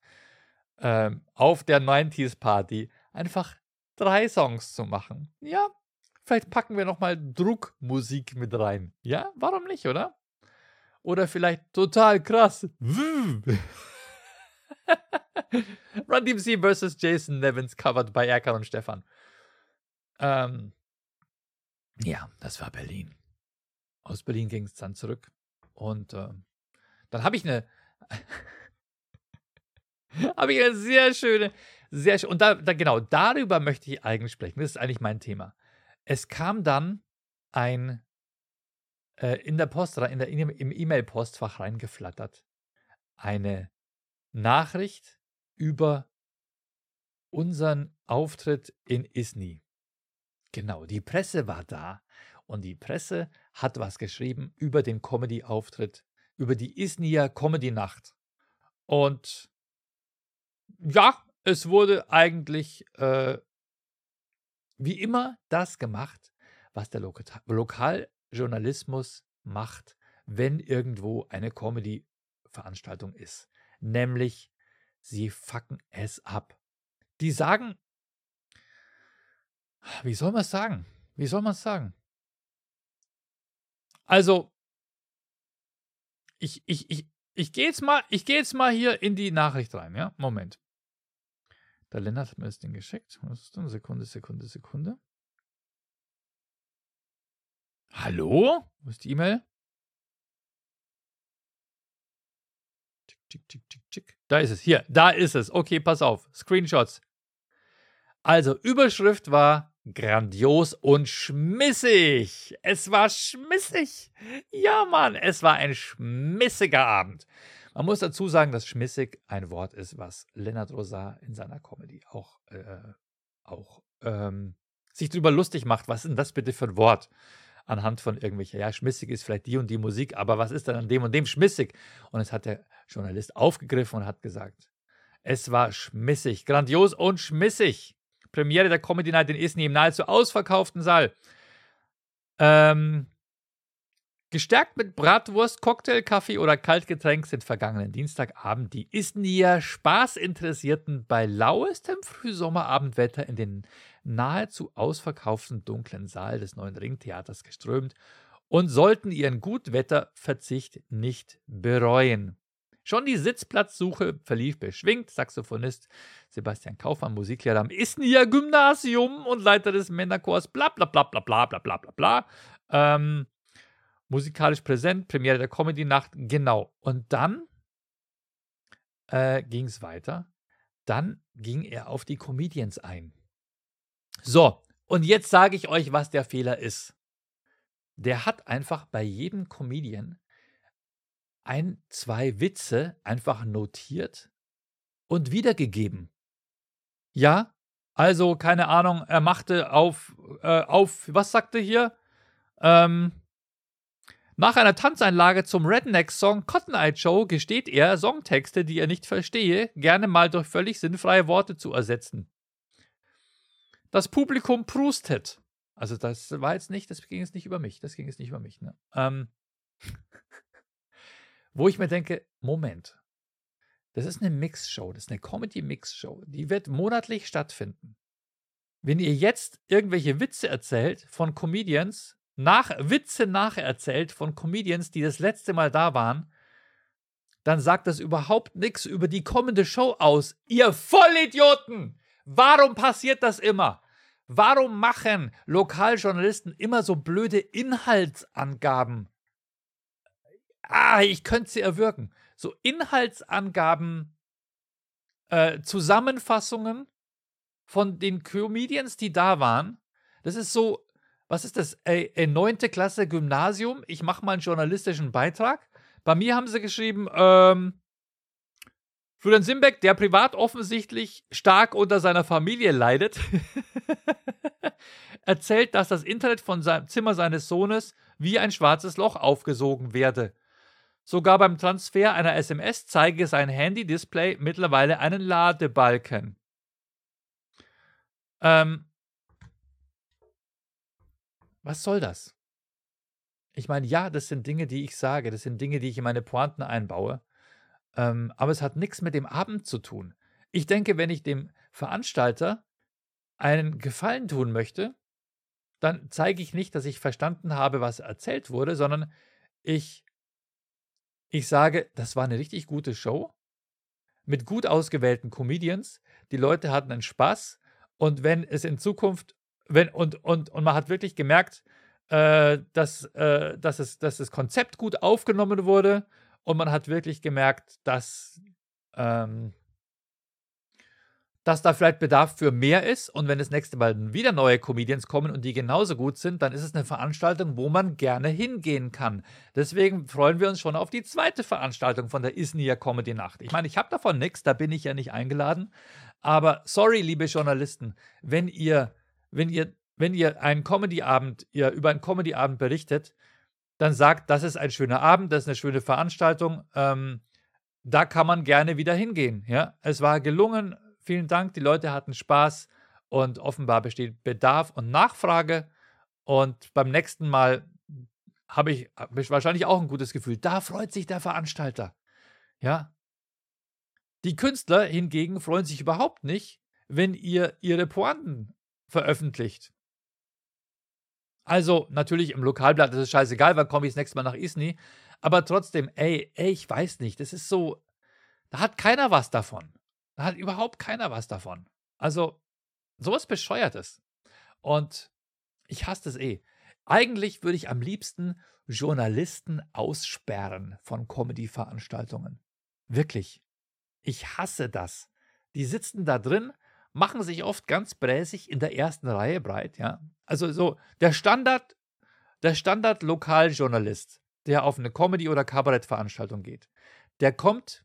ähm, auf der 90s Party einfach drei Songs zu machen. Ja, vielleicht packen wir nochmal Druckmusik mit rein. Ja, warum nicht, oder? Oder vielleicht total krass. Run DMC vs. Jason Nevins covered by Erkan und Stefan. Ähm, ja, das war Berlin. Aus Berlin ging es dann zurück. Und äh, dann habe ich eine Habe ich eine sehr schöne, sehr schön. Und da, da, genau, darüber möchte ich eigentlich sprechen. Das ist eigentlich mein Thema. Es kam dann ein äh, in der Post, in der, im E-Mail-Postfach reingeflattert. Eine Nachricht über unseren Auftritt in Isny. Genau, die Presse war da und die Presse hat was geschrieben über den Comedy-Auftritt, über die Isnier Comedy-Nacht. Und ja, es wurde eigentlich äh, wie immer das gemacht, was der Lok Lokaljournalismus macht, wenn irgendwo eine Comedy-Veranstaltung ist. Nämlich, sie fucken es ab. Die sagen, wie soll man es sagen? Wie soll man es sagen? Also, ich, ich, ich, ich gehe jetzt, mal, geh jetzt mal hier in die Nachricht rein, ja? Moment. Der Lennart hat mir das Ding geschickt. Was ist denn? Sekunde, Sekunde, Sekunde. Hallo? Wo ist die E-Mail? Tick, tick, tick, tick, tick. Da ist es. Hier, da ist es. Okay, pass auf. Screenshots. Also, Überschrift war grandios und schmissig. Es war schmissig. Ja, Mann, es war ein schmissiger Abend. Man muss dazu sagen, dass schmissig ein Wort ist, was Leonard Rosar in seiner Comedy auch, äh, auch ähm, sich darüber lustig macht. Was ist denn das bitte für ein Wort? Anhand von irgendwelcher, ja, schmissig ist vielleicht die und die Musik, aber was ist denn an dem und dem schmissig? Und es hat der Journalist aufgegriffen und hat gesagt, es war schmissig, grandios und schmissig. Premiere der Comedy Night in Isny im nahezu ausverkauften Saal. Ähm, gestärkt mit Bratwurst, Cocktail, Kaffee oder Kaltgetränk sind vergangenen Dienstagabend die Isnier Spaßinteressierten bei lauestem Frühsommerabendwetter in den nahezu ausverkauften dunklen Saal des neuen Ringtheaters geströmt und sollten ihren Gutwetterverzicht nicht bereuen. Schon die Sitzplatzsuche verlief beschwingt. Saxophonist Sebastian Kaufmann, Musiklehrer am Isnier Gymnasium und Leiter des Männerchors, bla bla bla bla bla bla bla bla bla. Ähm, musikalisch präsent, Premiere der Comedy-Nacht, genau. Und dann äh, ging es weiter. Dann ging er auf die Comedians ein. So, und jetzt sage ich euch, was der Fehler ist. Der hat einfach bei jedem Comedian ein, zwei Witze einfach notiert und wiedergegeben. Ja, also keine Ahnung, er machte auf, äh, auf, was sagte hier? Ähm, nach einer Tanzeinlage zum Redneck-Song Cotton Eye Joe gesteht er, Songtexte, die er nicht verstehe, gerne mal durch völlig sinnfreie Worte zu ersetzen. Das Publikum prustet. Also das war jetzt nicht, das ging jetzt nicht über mich, das ging jetzt nicht über mich. Ne? Ähm, wo ich mir denke, Moment, das ist eine Mixshow, das ist eine Comedy-Mix-Show, die wird monatlich stattfinden. Wenn ihr jetzt irgendwelche Witze erzählt von Comedians, nach, Witze nacherzählt von Comedians, die das letzte Mal da waren, dann sagt das überhaupt nichts über die kommende Show aus. Ihr Vollidioten! Warum passiert das immer? Warum machen Lokaljournalisten immer so blöde Inhaltsangaben? Ah, ich könnte sie erwürgen. So Inhaltsangaben, äh, Zusammenfassungen von den Comedians, die da waren. Das ist so, was ist das? 9. Klasse Gymnasium. Ich mache mal einen journalistischen Beitrag. Bei mir haben sie geschrieben, ähm, Florian Simbeck, der privat offensichtlich stark unter seiner Familie leidet, erzählt, dass das Internet von seinem Zimmer seines Sohnes wie ein schwarzes Loch aufgesogen werde. Sogar beim Transfer einer SMS zeige sein Handy-Display mittlerweile einen Ladebalken. Ähm, was soll das? Ich meine, ja, das sind Dinge, die ich sage, das sind Dinge, die ich in meine Pointen einbaue. Ähm, aber es hat nichts mit dem Abend zu tun. Ich denke, wenn ich dem Veranstalter einen Gefallen tun möchte, dann zeige ich nicht, dass ich verstanden habe, was erzählt wurde, sondern ich, ich sage, das war eine richtig gute Show mit gut ausgewählten Comedians. Die Leute hatten einen Spaß. Und wenn es in Zukunft, wenn, und, und, und man hat wirklich gemerkt, äh, dass, äh, dass, es, dass das Konzept gut aufgenommen wurde und man hat wirklich gemerkt, dass, ähm, dass da vielleicht Bedarf für mehr ist. Und wenn das nächste Mal wieder neue Comedians kommen und die genauso gut sind, dann ist es eine Veranstaltung, wo man gerne hingehen kann. Deswegen freuen wir uns schon auf die zweite Veranstaltung von der Isnia Comedy Nacht. Ich meine, ich habe davon nichts, da bin ich ja nicht eingeladen. Aber sorry, liebe Journalisten, wenn ihr, wenn ihr, wenn ihr einen Comedy-Abend, ihr über einen Comedy-Abend berichtet, dann sagt, das ist ein schöner Abend, das ist eine schöne Veranstaltung. Ähm, da kann man gerne wieder hingehen. Ja? Es war gelungen. Vielen Dank. Die Leute hatten Spaß und offenbar besteht Bedarf und Nachfrage. Und beim nächsten Mal habe ich, wahrscheinlich auch ein gutes Gefühl. Da freut sich der Veranstalter. Ja. Die Künstler hingegen freuen sich überhaupt nicht, wenn ihr ihre Pointen veröffentlicht. Also, natürlich im Lokalblatt ist es scheißegal, wann komme ich das nächste Mal nach Isny. Aber trotzdem, ey, ey, ich weiß nicht, das ist so, da hat keiner was davon. Da hat überhaupt keiner was davon. Also, sowas Bescheuertes. Und ich hasse das eh. Eigentlich würde ich am liebsten Journalisten aussperren von Comedy-Veranstaltungen. Wirklich. Ich hasse das. Die sitzen da drin machen sich oft ganz bräsig in der ersten Reihe breit, ja. Also so der Standard, der Standard-Lokaljournalist, der auf eine Comedy- oder Kabarettveranstaltung geht, der kommt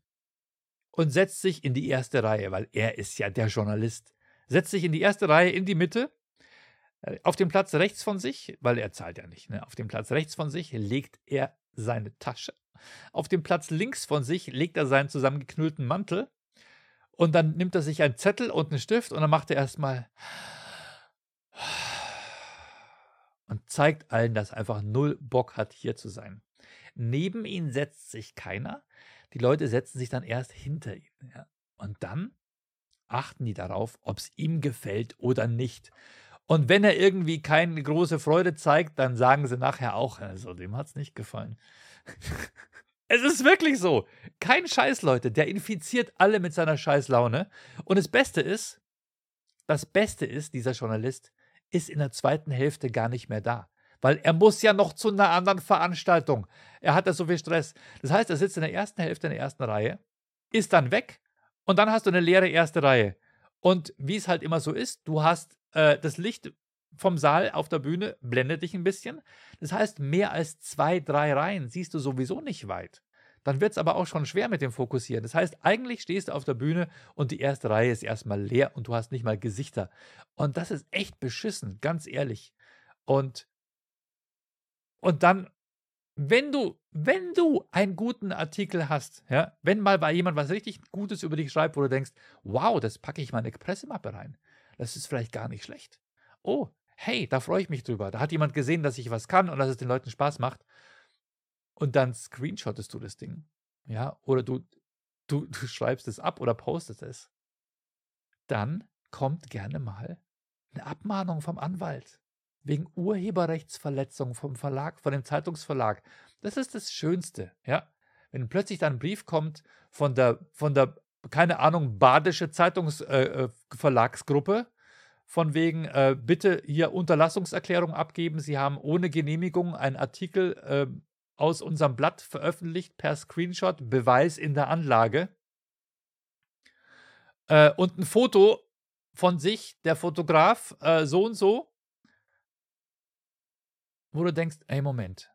und setzt sich in die erste Reihe, weil er ist ja der Journalist. Setzt sich in die erste Reihe in die Mitte. Äh, auf dem Platz rechts von sich, weil er zahlt ja nicht, ne? auf dem Platz rechts von sich legt er seine Tasche. Auf dem Platz links von sich legt er seinen zusammengeknüllten Mantel und dann nimmt er sich einen Zettel und einen Stift und dann macht er erstmal und zeigt allen, dass er einfach null Bock hat, hier zu sein. Neben ihn setzt sich keiner. Die Leute setzen sich dann erst hinter ihn. Ja. Und dann achten die darauf, ob es ihm gefällt oder nicht. Und wenn er irgendwie keine große Freude zeigt, dann sagen sie nachher auch, also dem hat es nicht gefallen. Es ist wirklich so. Kein Scheiß, Leute. Der infiziert alle mit seiner Scheißlaune. Und das Beste ist, das Beste ist, dieser Journalist ist in der zweiten Hälfte gar nicht mehr da. Weil er muss ja noch zu einer anderen Veranstaltung. Er hat da so viel Stress. Das heißt, er sitzt in der ersten Hälfte in der ersten Reihe, ist dann weg und dann hast du eine leere erste Reihe. Und wie es halt immer so ist, du hast äh, das Licht vom Saal auf der Bühne blendet dich ein bisschen. Das heißt, mehr als zwei, drei Reihen siehst du sowieso nicht weit. dann wird es aber auch schon schwer mit dem Fokussieren. Das heißt, eigentlich stehst du auf der Bühne und die erste Reihe ist erstmal leer und du hast nicht mal Gesichter. Und das ist echt beschissen, ganz ehrlich. Und, und dann, wenn du, wenn du einen guten Artikel hast, ja, wenn mal bei jemand was richtig Gutes über dich schreibt, wo du denkst, wow, das packe ich mal in eine Pressemappe rein. Das ist vielleicht gar nicht schlecht. Oh, hey, da freue ich mich drüber. Da hat jemand gesehen, dass ich was kann und dass es den Leuten Spaß macht und dann screenshottest du das Ding. Ja, oder du, du, du schreibst es ab oder postest es. Dann kommt gerne mal eine Abmahnung vom Anwalt wegen Urheberrechtsverletzung vom Verlag, von dem Zeitungsverlag. Das ist das Schönste, ja. Wenn plötzlich dann ein Brief kommt von der, von der, keine Ahnung, badische Zeitungsverlagsgruppe, äh, äh von wegen, äh, bitte hier Unterlassungserklärung abgeben. Sie haben ohne Genehmigung einen Artikel äh, aus unserem Blatt veröffentlicht per Screenshot, Beweis in der Anlage. Äh, und ein Foto von sich, der Fotograf, äh, so und so, wo du denkst, ey, Moment,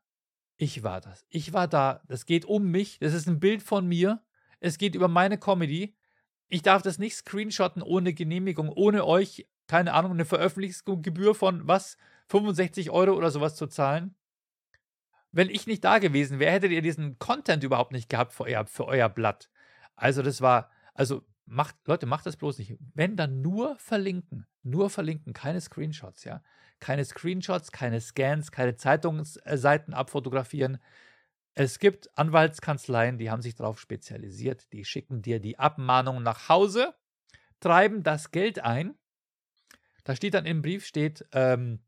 ich war das. Ich war da. Das geht um mich. Das ist ein Bild von mir. Es geht über meine Comedy. Ich darf das nicht screenshotten ohne Genehmigung, ohne euch, keine Ahnung, eine Veröffentlichungsgebühr von was? 65 Euro oder sowas zu zahlen wenn ich nicht da gewesen wäre, hättet ihr diesen Content überhaupt nicht gehabt für euer, für euer Blatt. Also das war, also macht, Leute, macht das bloß nicht. Wenn dann nur verlinken, nur verlinken, keine Screenshots, ja. Keine Screenshots, keine Scans, keine Zeitungsseiten abfotografieren. Es gibt Anwaltskanzleien, die haben sich darauf spezialisiert, die schicken dir die Abmahnung nach Hause, treiben das Geld ein. Da steht dann im Brief, steht ähm,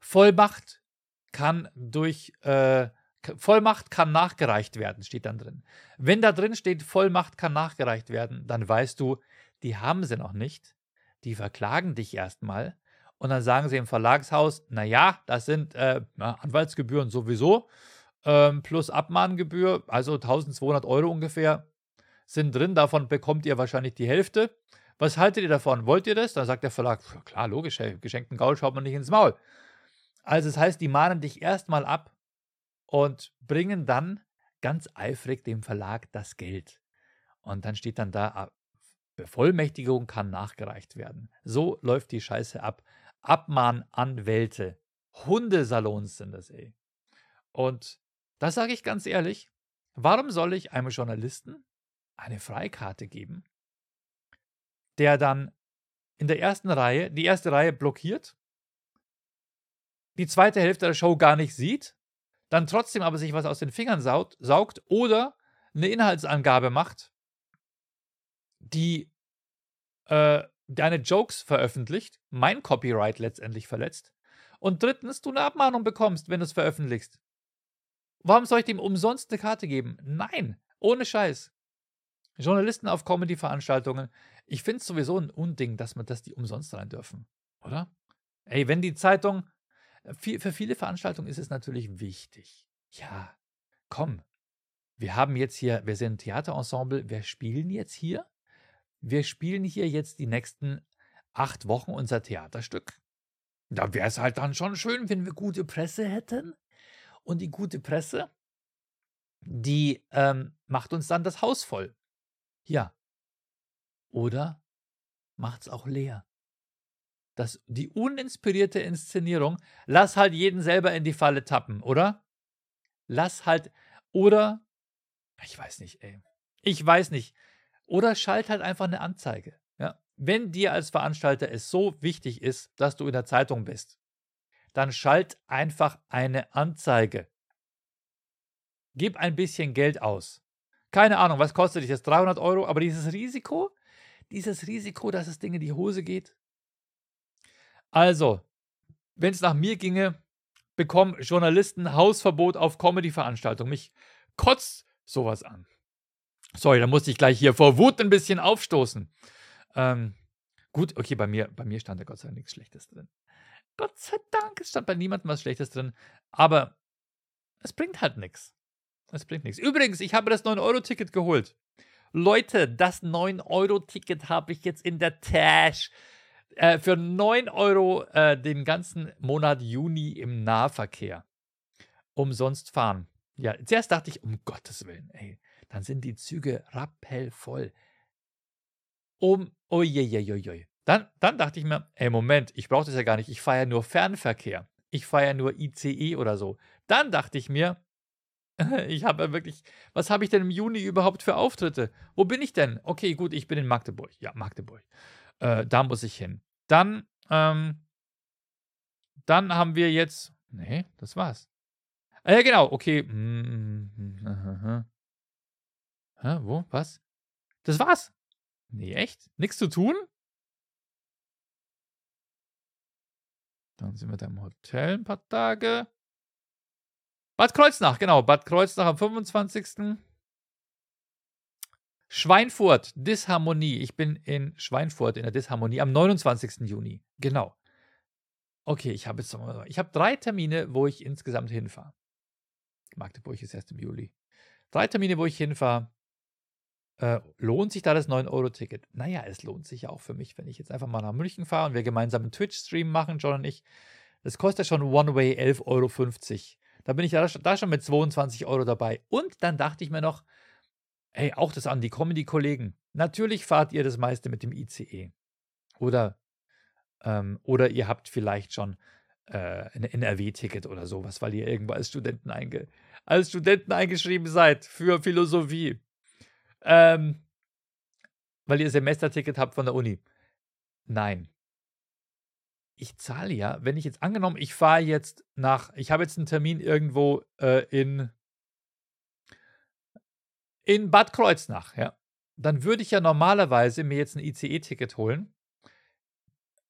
Vollmacht kann durch äh, Vollmacht kann nachgereicht werden, steht dann drin. Wenn da drin steht, Vollmacht kann nachgereicht werden, dann weißt du, die haben sie noch nicht. Die verklagen dich erstmal und dann sagen sie im Verlagshaus, naja, das sind äh, Anwaltsgebühren sowieso ähm, plus Abmahngebühr, also 1200 Euro ungefähr sind drin. Davon bekommt ihr wahrscheinlich die Hälfte. Was haltet ihr davon? Wollt ihr das? Dann sagt der Verlag, klar, logisch, hey, geschenkten Gaul schaut man nicht ins Maul. Also das heißt, die mahnen dich erstmal ab und bringen dann ganz eifrig dem Verlag das Geld. Und dann steht dann da, ah, Bevollmächtigung kann nachgereicht werden. So läuft die Scheiße ab. Abmahnanwälte. Hundesalons sind das, ey. Und das sage ich ganz ehrlich. Warum soll ich einem Journalisten eine Freikarte geben, der dann in der ersten Reihe, die erste Reihe blockiert die zweite Hälfte der Show gar nicht sieht, dann trotzdem aber sich was aus den Fingern saugt, saugt oder eine Inhaltsangabe macht, die äh, deine Jokes veröffentlicht, mein Copyright letztendlich verletzt, und drittens du eine Abmahnung bekommst, wenn du es veröffentlichst. Warum soll ich dem umsonst eine Karte geben? Nein, ohne Scheiß. Journalisten auf Comedy-Veranstaltungen, ich finde es sowieso ein Unding, dass man das die umsonst rein dürfen, oder? Ey, wenn die Zeitung für viele Veranstaltungen ist es natürlich wichtig. Ja, komm, wir haben jetzt hier, wir sind Theaterensemble, wir spielen jetzt hier. Wir spielen hier jetzt die nächsten acht Wochen unser Theaterstück. Da wäre es halt dann schon schön, wenn wir gute Presse hätten. Und die gute Presse, die ähm, macht uns dann das Haus voll. Ja. Oder macht es auch leer das, die uninspirierte Inszenierung, lass halt jeden selber in die Falle tappen, oder? Lass halt, oder, ich weiß nicht, ey, ich weiß nicht, oder schalt halt einfach eine Anzeige. Ja? Wenn dir als Veranstalter es so wichtig ist, dass du in der Zeitung bist, dann schalt einfach eine Anzeige. Gib ein bisschen Geld aus. Keine Ahnung, was kostet dich das? 300 Euro, aber dieses Risiko, dieses Risiko, dass das Ding in die Hose geht, also, wenn es nach mir ginge, bekommen Journalisten Hausverbot auf Comedy-Veranstaltungen. Mich kotzt sowas an. Sorry, da musste ich gleich hier vor Wut ein bisschen aufstoßen. Ähm, gut, okay, bei mir, bei mir stand da Gott sei Dank nichts Schlechtes drin. Gott sei Dank, es stand bei niemandem was Schlechtes drin. Aber es bringt halt nichts. Es bringt nichts. Übrigens, ich habe das 9-Euro-Ticket geholt. Leute, das 9-Euro-Ticket habe ich jetzt in der Tasche. Äh, für 9 Euro äh, den ganzen Monat Juni im Nahverkehr umsonst fahren. Ja, zuerst dachte ich, um Gottes Willen, ey, dann sind die Züge rappellvoll. Um, oi, Dann, dann dachte ich mir, ey, Moment, ich brauche das ja gar nicht, ich fahre ja nur Fernverkehr. Ich fahre ja nur ICE oder so. Dann dachte ich mir, ich habe ja wirklich, was habe ich denn im Juni überhaupt für Auftritte? Wo bin ich denn? Okay, gut, ich bin in Magdeburg. Ja, Magdeburg. Äh, da muss ich hin. Dann, ähm, dann haben wir jetzt, nee, das war's. Äh, genau, okay. Hä, wo? Was? Das war's. Nee, echt? Nichts zu tun? Dann sind wir da im Hotel ein paar Tage. Bad Kreuznach, genau. Bad Kreuznach am 25. Schweinfurt, Disharmonie. Ich bin in Schweinfurt in der Disharmonie am 29. Juni. Genau. Okay, ich habe jetzt ich habe drei Termine, wo ich insgesamt hinfahre. Magdeburg ist erst im Juli. Drei Termine, wo ich hinfahre. Äh, lohnt sich da das 9-Euro-Ticket? Naja, es lohnt sich ja auch für mich, wenn ich jetzt einfach mal nach München fahre und wir gemeinsam einen Twitch-Stream machen, John und ich. Das kostet ja schon One-Way 11,50 Euro. Da bin ich da schon mit 22 Euro dabei. Und dann dachte ich mir noch, hey, auch das an die Comedy-Kollegen. Natürlich fahrt ihr das meiste mit dem ICE. Oder, ähm, oder ihr habt vielleicht schon äh, ein NRW-Ticket oder sowas, weil ihr irgendwo als Studenten, einge als Studenten eingeschrieben seid für Philosophie. Ähm, weil ihr Semesterticket habt von der Uni. Nein. Ich zahle ja, wenn ich jetzt angenommen, ich fahre jetzt nach, ich habe jetzt einen Termin irgendwo äh, in, in Bad Kreuznach, ja. Dann würde ich ja normalerweise mir jetzt ein ICE-Ticket holen.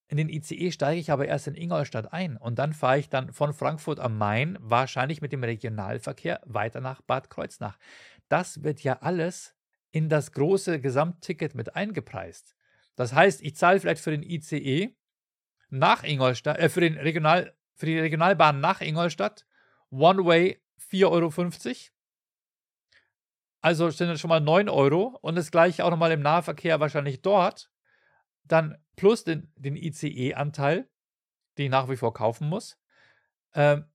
In den ICE steige ich aber erst in Ingolstadt ein und dann fahre ich dann von Frankfurt am Main wahrscheinlich mit dem Regionalverkehr weiter nach Bad Kreuznach. Das wird ja alles in das große Gesamtticket mit eingepreist. Das heißt, ich zahle vielleicht für den ICE nach Ingolstadt, äh, für, den Regional, für die Regionalbahn nach Ingolstadt One Way 4,50 Euro. Also sind das schon mal 9 Euro und das gleiche auch nochmal im Nahverkehr wahrscheinlich dort. Dann plus den, den ICE-Anteil, den ich nach wie vor kaufen muss, ähm,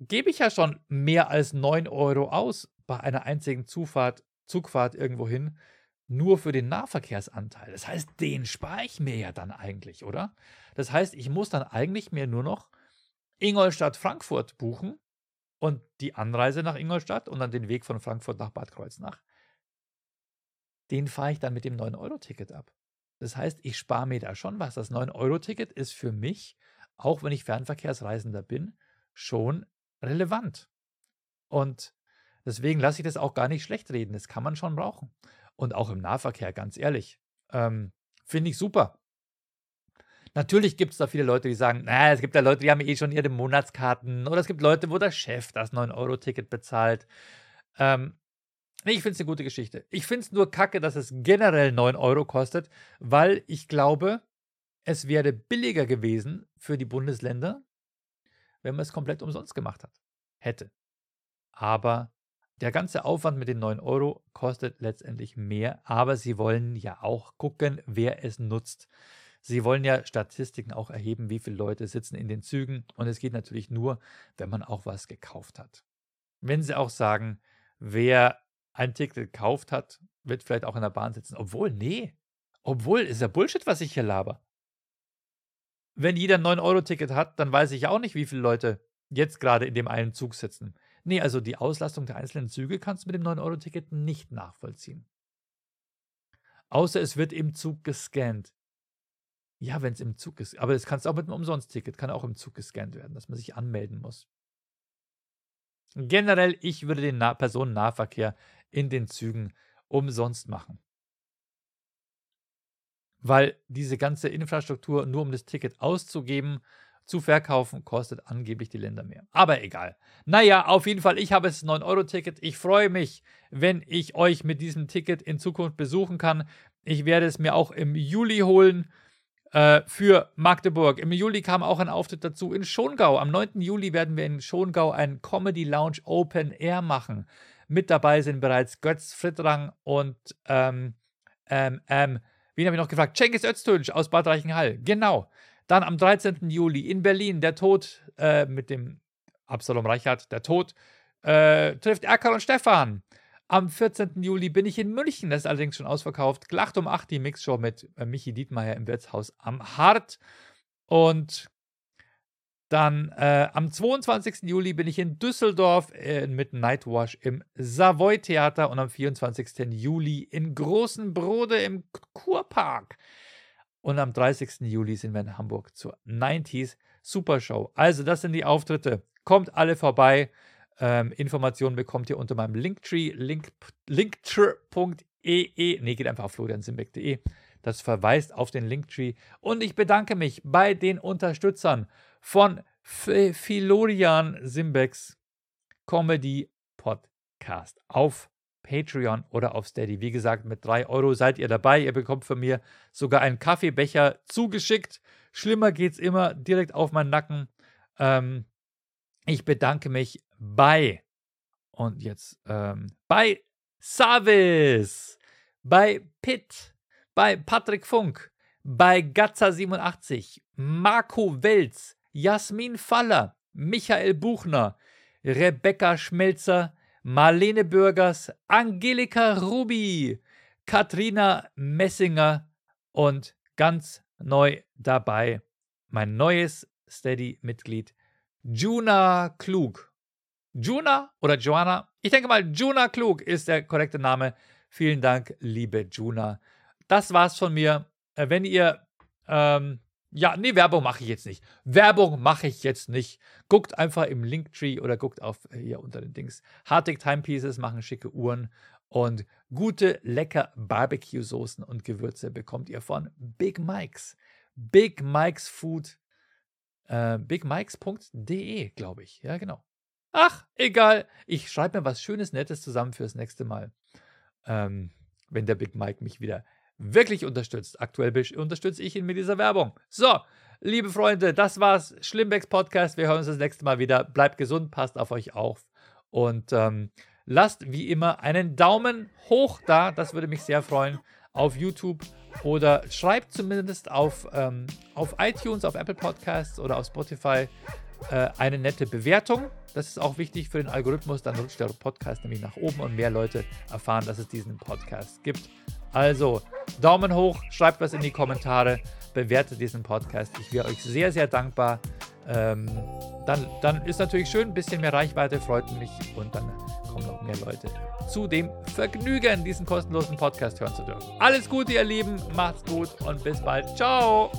gebe ich ja schon mehr als 9 Euro aus bei einer einzigen Zufahrt Zugfahrt irgendwo hin, nur für den Nahverkehrsanteil. Das heißt, den spare ich mir ja dann eigentlich, oder? Das heißt, ich muss dann eigentlich mir nur noch Ingolstadt-Frankfurt buchen und die Anreise nach Ingolstadt und dann den Weg von Frankfurt nach Bad Kreuznach. Den fahre ich dann mit dem 9-Euro-Ticket ab. Das heißt, ich spare mir da schon was. Das 9-Euro-Ticket ist für mich, auch wenn ich Fernverkehrsreisender bin, schon relevant. Und Deswegen lasse ich das auch gar nicht schlecht reden. Das kann man schon brauchen. Und auch im Nahverkehr, ganz ehrlich. Ähm, Finde ich super. Natürlich gibt es da viele Leute, die sagen, naja, es gibt ja Leute, die haben eh schon ihre Monatskarten. Oder es gibt Leute, wo der Chef das 9-Euro-Ticket bezahlt. Ähm, ich finde es eine gute Geschichte. Ich finde es nur kacke, dass es generell 9 Euro kostet, weil ich glaube, es wäre billiger gewesen für die Bundesländer, wenn man es komplett umsonst gemacht hat. Hätte. Aber der ganze Aufwand mit den 9 Euro kostet letztendlich mehr, aber sie wollen ja auch gucken, wer es nutzt. Sie wollen ja Statistiken auch erheben, wie viele Leute sitzen in den Zügen und es geht natürlich nur, wenn man auch was gekauft hat. Wenn sie auch sagen, wer ein Ticket gekauft hat, wird vielleicht auch in der Bahn sitzen. Obwohl, nee. Obwohl, ist ja Bullshit, was ich hier laber. Wenn jeder ein 9-Euro-Ticket hat, dann weiß ich auch nicht, wie viele Leute jetzt gerade in dem einen Zug sitzen. Nee, also die Auslastung der einzelnen Züge kannst du mit dem 9-Euro-Ticket nicht nachvollziehen. Außer es wird im Zug gescannt. Ja, wenn es im Zug ist. Aber das kannst du auch mit einem Umsonst-Ticket, kann auch im Zug gescannt werden, dass man sich anmelden muss. Generell, ich würde den nah Personennahverkehr in den Zügen umsonst machen. Weil diese ganze Infrastruktur nur um das Ticket auszugeben zu verkaufen, kostet angeblich die Länder mehr. Aber egal. Naja, auf jeden Fall, ich habe das 9-Euro-Ticket. Ich freue mich, wenn ich euch mit diesem Ticket in Zukunft besuchen kann. Ich werde es mir auch im Juli holen äh, für Magdeburg. Im Juli kam auch ein Auftritt dazu in Schongau. Am 9. Juli werden wir in Schongau ein Comedy Lounge Open Air machen. Mit dabei sind bereits Götz Frittrang und ähm, ähm, ähm, wen habe ich noch gefragt? Cengiz Öztürk aus Bad Reichenhall. Genau. Dann am 13. Juli in Berlin der Tod äh, mit dem Absalom Reichert, der Tod äh, trifft Erkan und Stefan. Am 14. Juli bin ich in München, das ist allerdings schon ausverkauft. Glacht um 8 die Mixshow mit äh, Michi Dietmeier im Wirtshaus am Hart. Und dann äh, am 22. Juli bin ich in Düsseldorf äh, mit Nightwash im Savoy Theater und am 24. Juli in Großen Brode im Kurpark. Und am 30. Juli sind wir in Hamburg zur 90s Supershow. Also, das sind die Auftritte. Kommt alle vorbei. Ähm, Informationen bekommt ihr unter meinem Linktree, link, linktree.ee. Ne, geht einfach auf floriansimbeck.de. Das verweist auf den Linktree. Und ich bedanke mich bei den Unterstützern von Philorian Simbecks Comedy Podcast auf Patreon oder auf Steady. Wie gesagt, mit 3 Euro seid ihr dabei. Ihr bekommt von mir sogar einen Kaffeebecher zugeschickt. Schlimmer geht es immer direkt auf meinen Nacken. Ähm, ich bedanke mich bei und jetzt ähm, bei Savis, bei Pitt, bei Patrick Funk, bei Gatza87, Marco Welz, Jasmin Faller, Michael Buchner, Rebecca Schmelzer, Marlene Bürgers, Angelika Rubi, Katrina Messinger und ganz neu dabei mein neues Steady-Mitglied Juna Klug. Juna oder Joanna? Ich denke mal, Juna Klug ist der korrekte Name. Vielen Dank, liebe Juna. Das war's von mir. Äh, wenn ihr ähm, ja, nee, Werbung mache ich jetzt nicht. Werbung mache ich jetzt nicht. Guckt einfach im Linktree oder guckt auf äh, hier unter den Dings. Hartig Timepieces machen schicke Uhren und gute, lecker Barbecue-Soßen und Gewürze bekommt ihr von Big Mike's. Big Mike's Food. Äh, bigmikes.de, glaube ich. Ja, genau. Ach, egal. Ich schreibe mir was Schönes, Nettes zusammen fürs nächste Mal. Ähm, wenn der Big Mike mich wieder wirklich unterstützt. Aktuell unterstütze ich ihn mit dieser Werbung. So, liebe Freunde, das war's. Schlimmbecks Podcast. Wir hören uns das nächste Mal wieder. Bleibt gesund, passt auf euch auf und ähm, lasst wie immer einen Daumen hoch da. Das würde mich sehr freuen auf YouTube oder schreibt zumindest auf, ähm, auf iTunes, auf Apple Podcasts oder auf Spotify äh, eine nette Bewertung. Das ist auch wichtig für den Algorithmus. Dann rutscht der Podcast nämlich nach oben und mehr Leute erfahren, dass es diesen Podcast gibt. Also, Daumen hoch, schreibt was in die Kommentare, bewertet diesen Podcast. Ich wäre euch sehr, sehr dankbar. Ähm, dann, dann ist natürlich schön, ein bisschen mehr Reichweite freut mich und dann kommen noch mehr Leute zu dem Vergnügen, diesen kostenlosen Podcast hören zu dürfen. Alles Gute, ihr Lieben, macht's gut und bis bald. Ciao!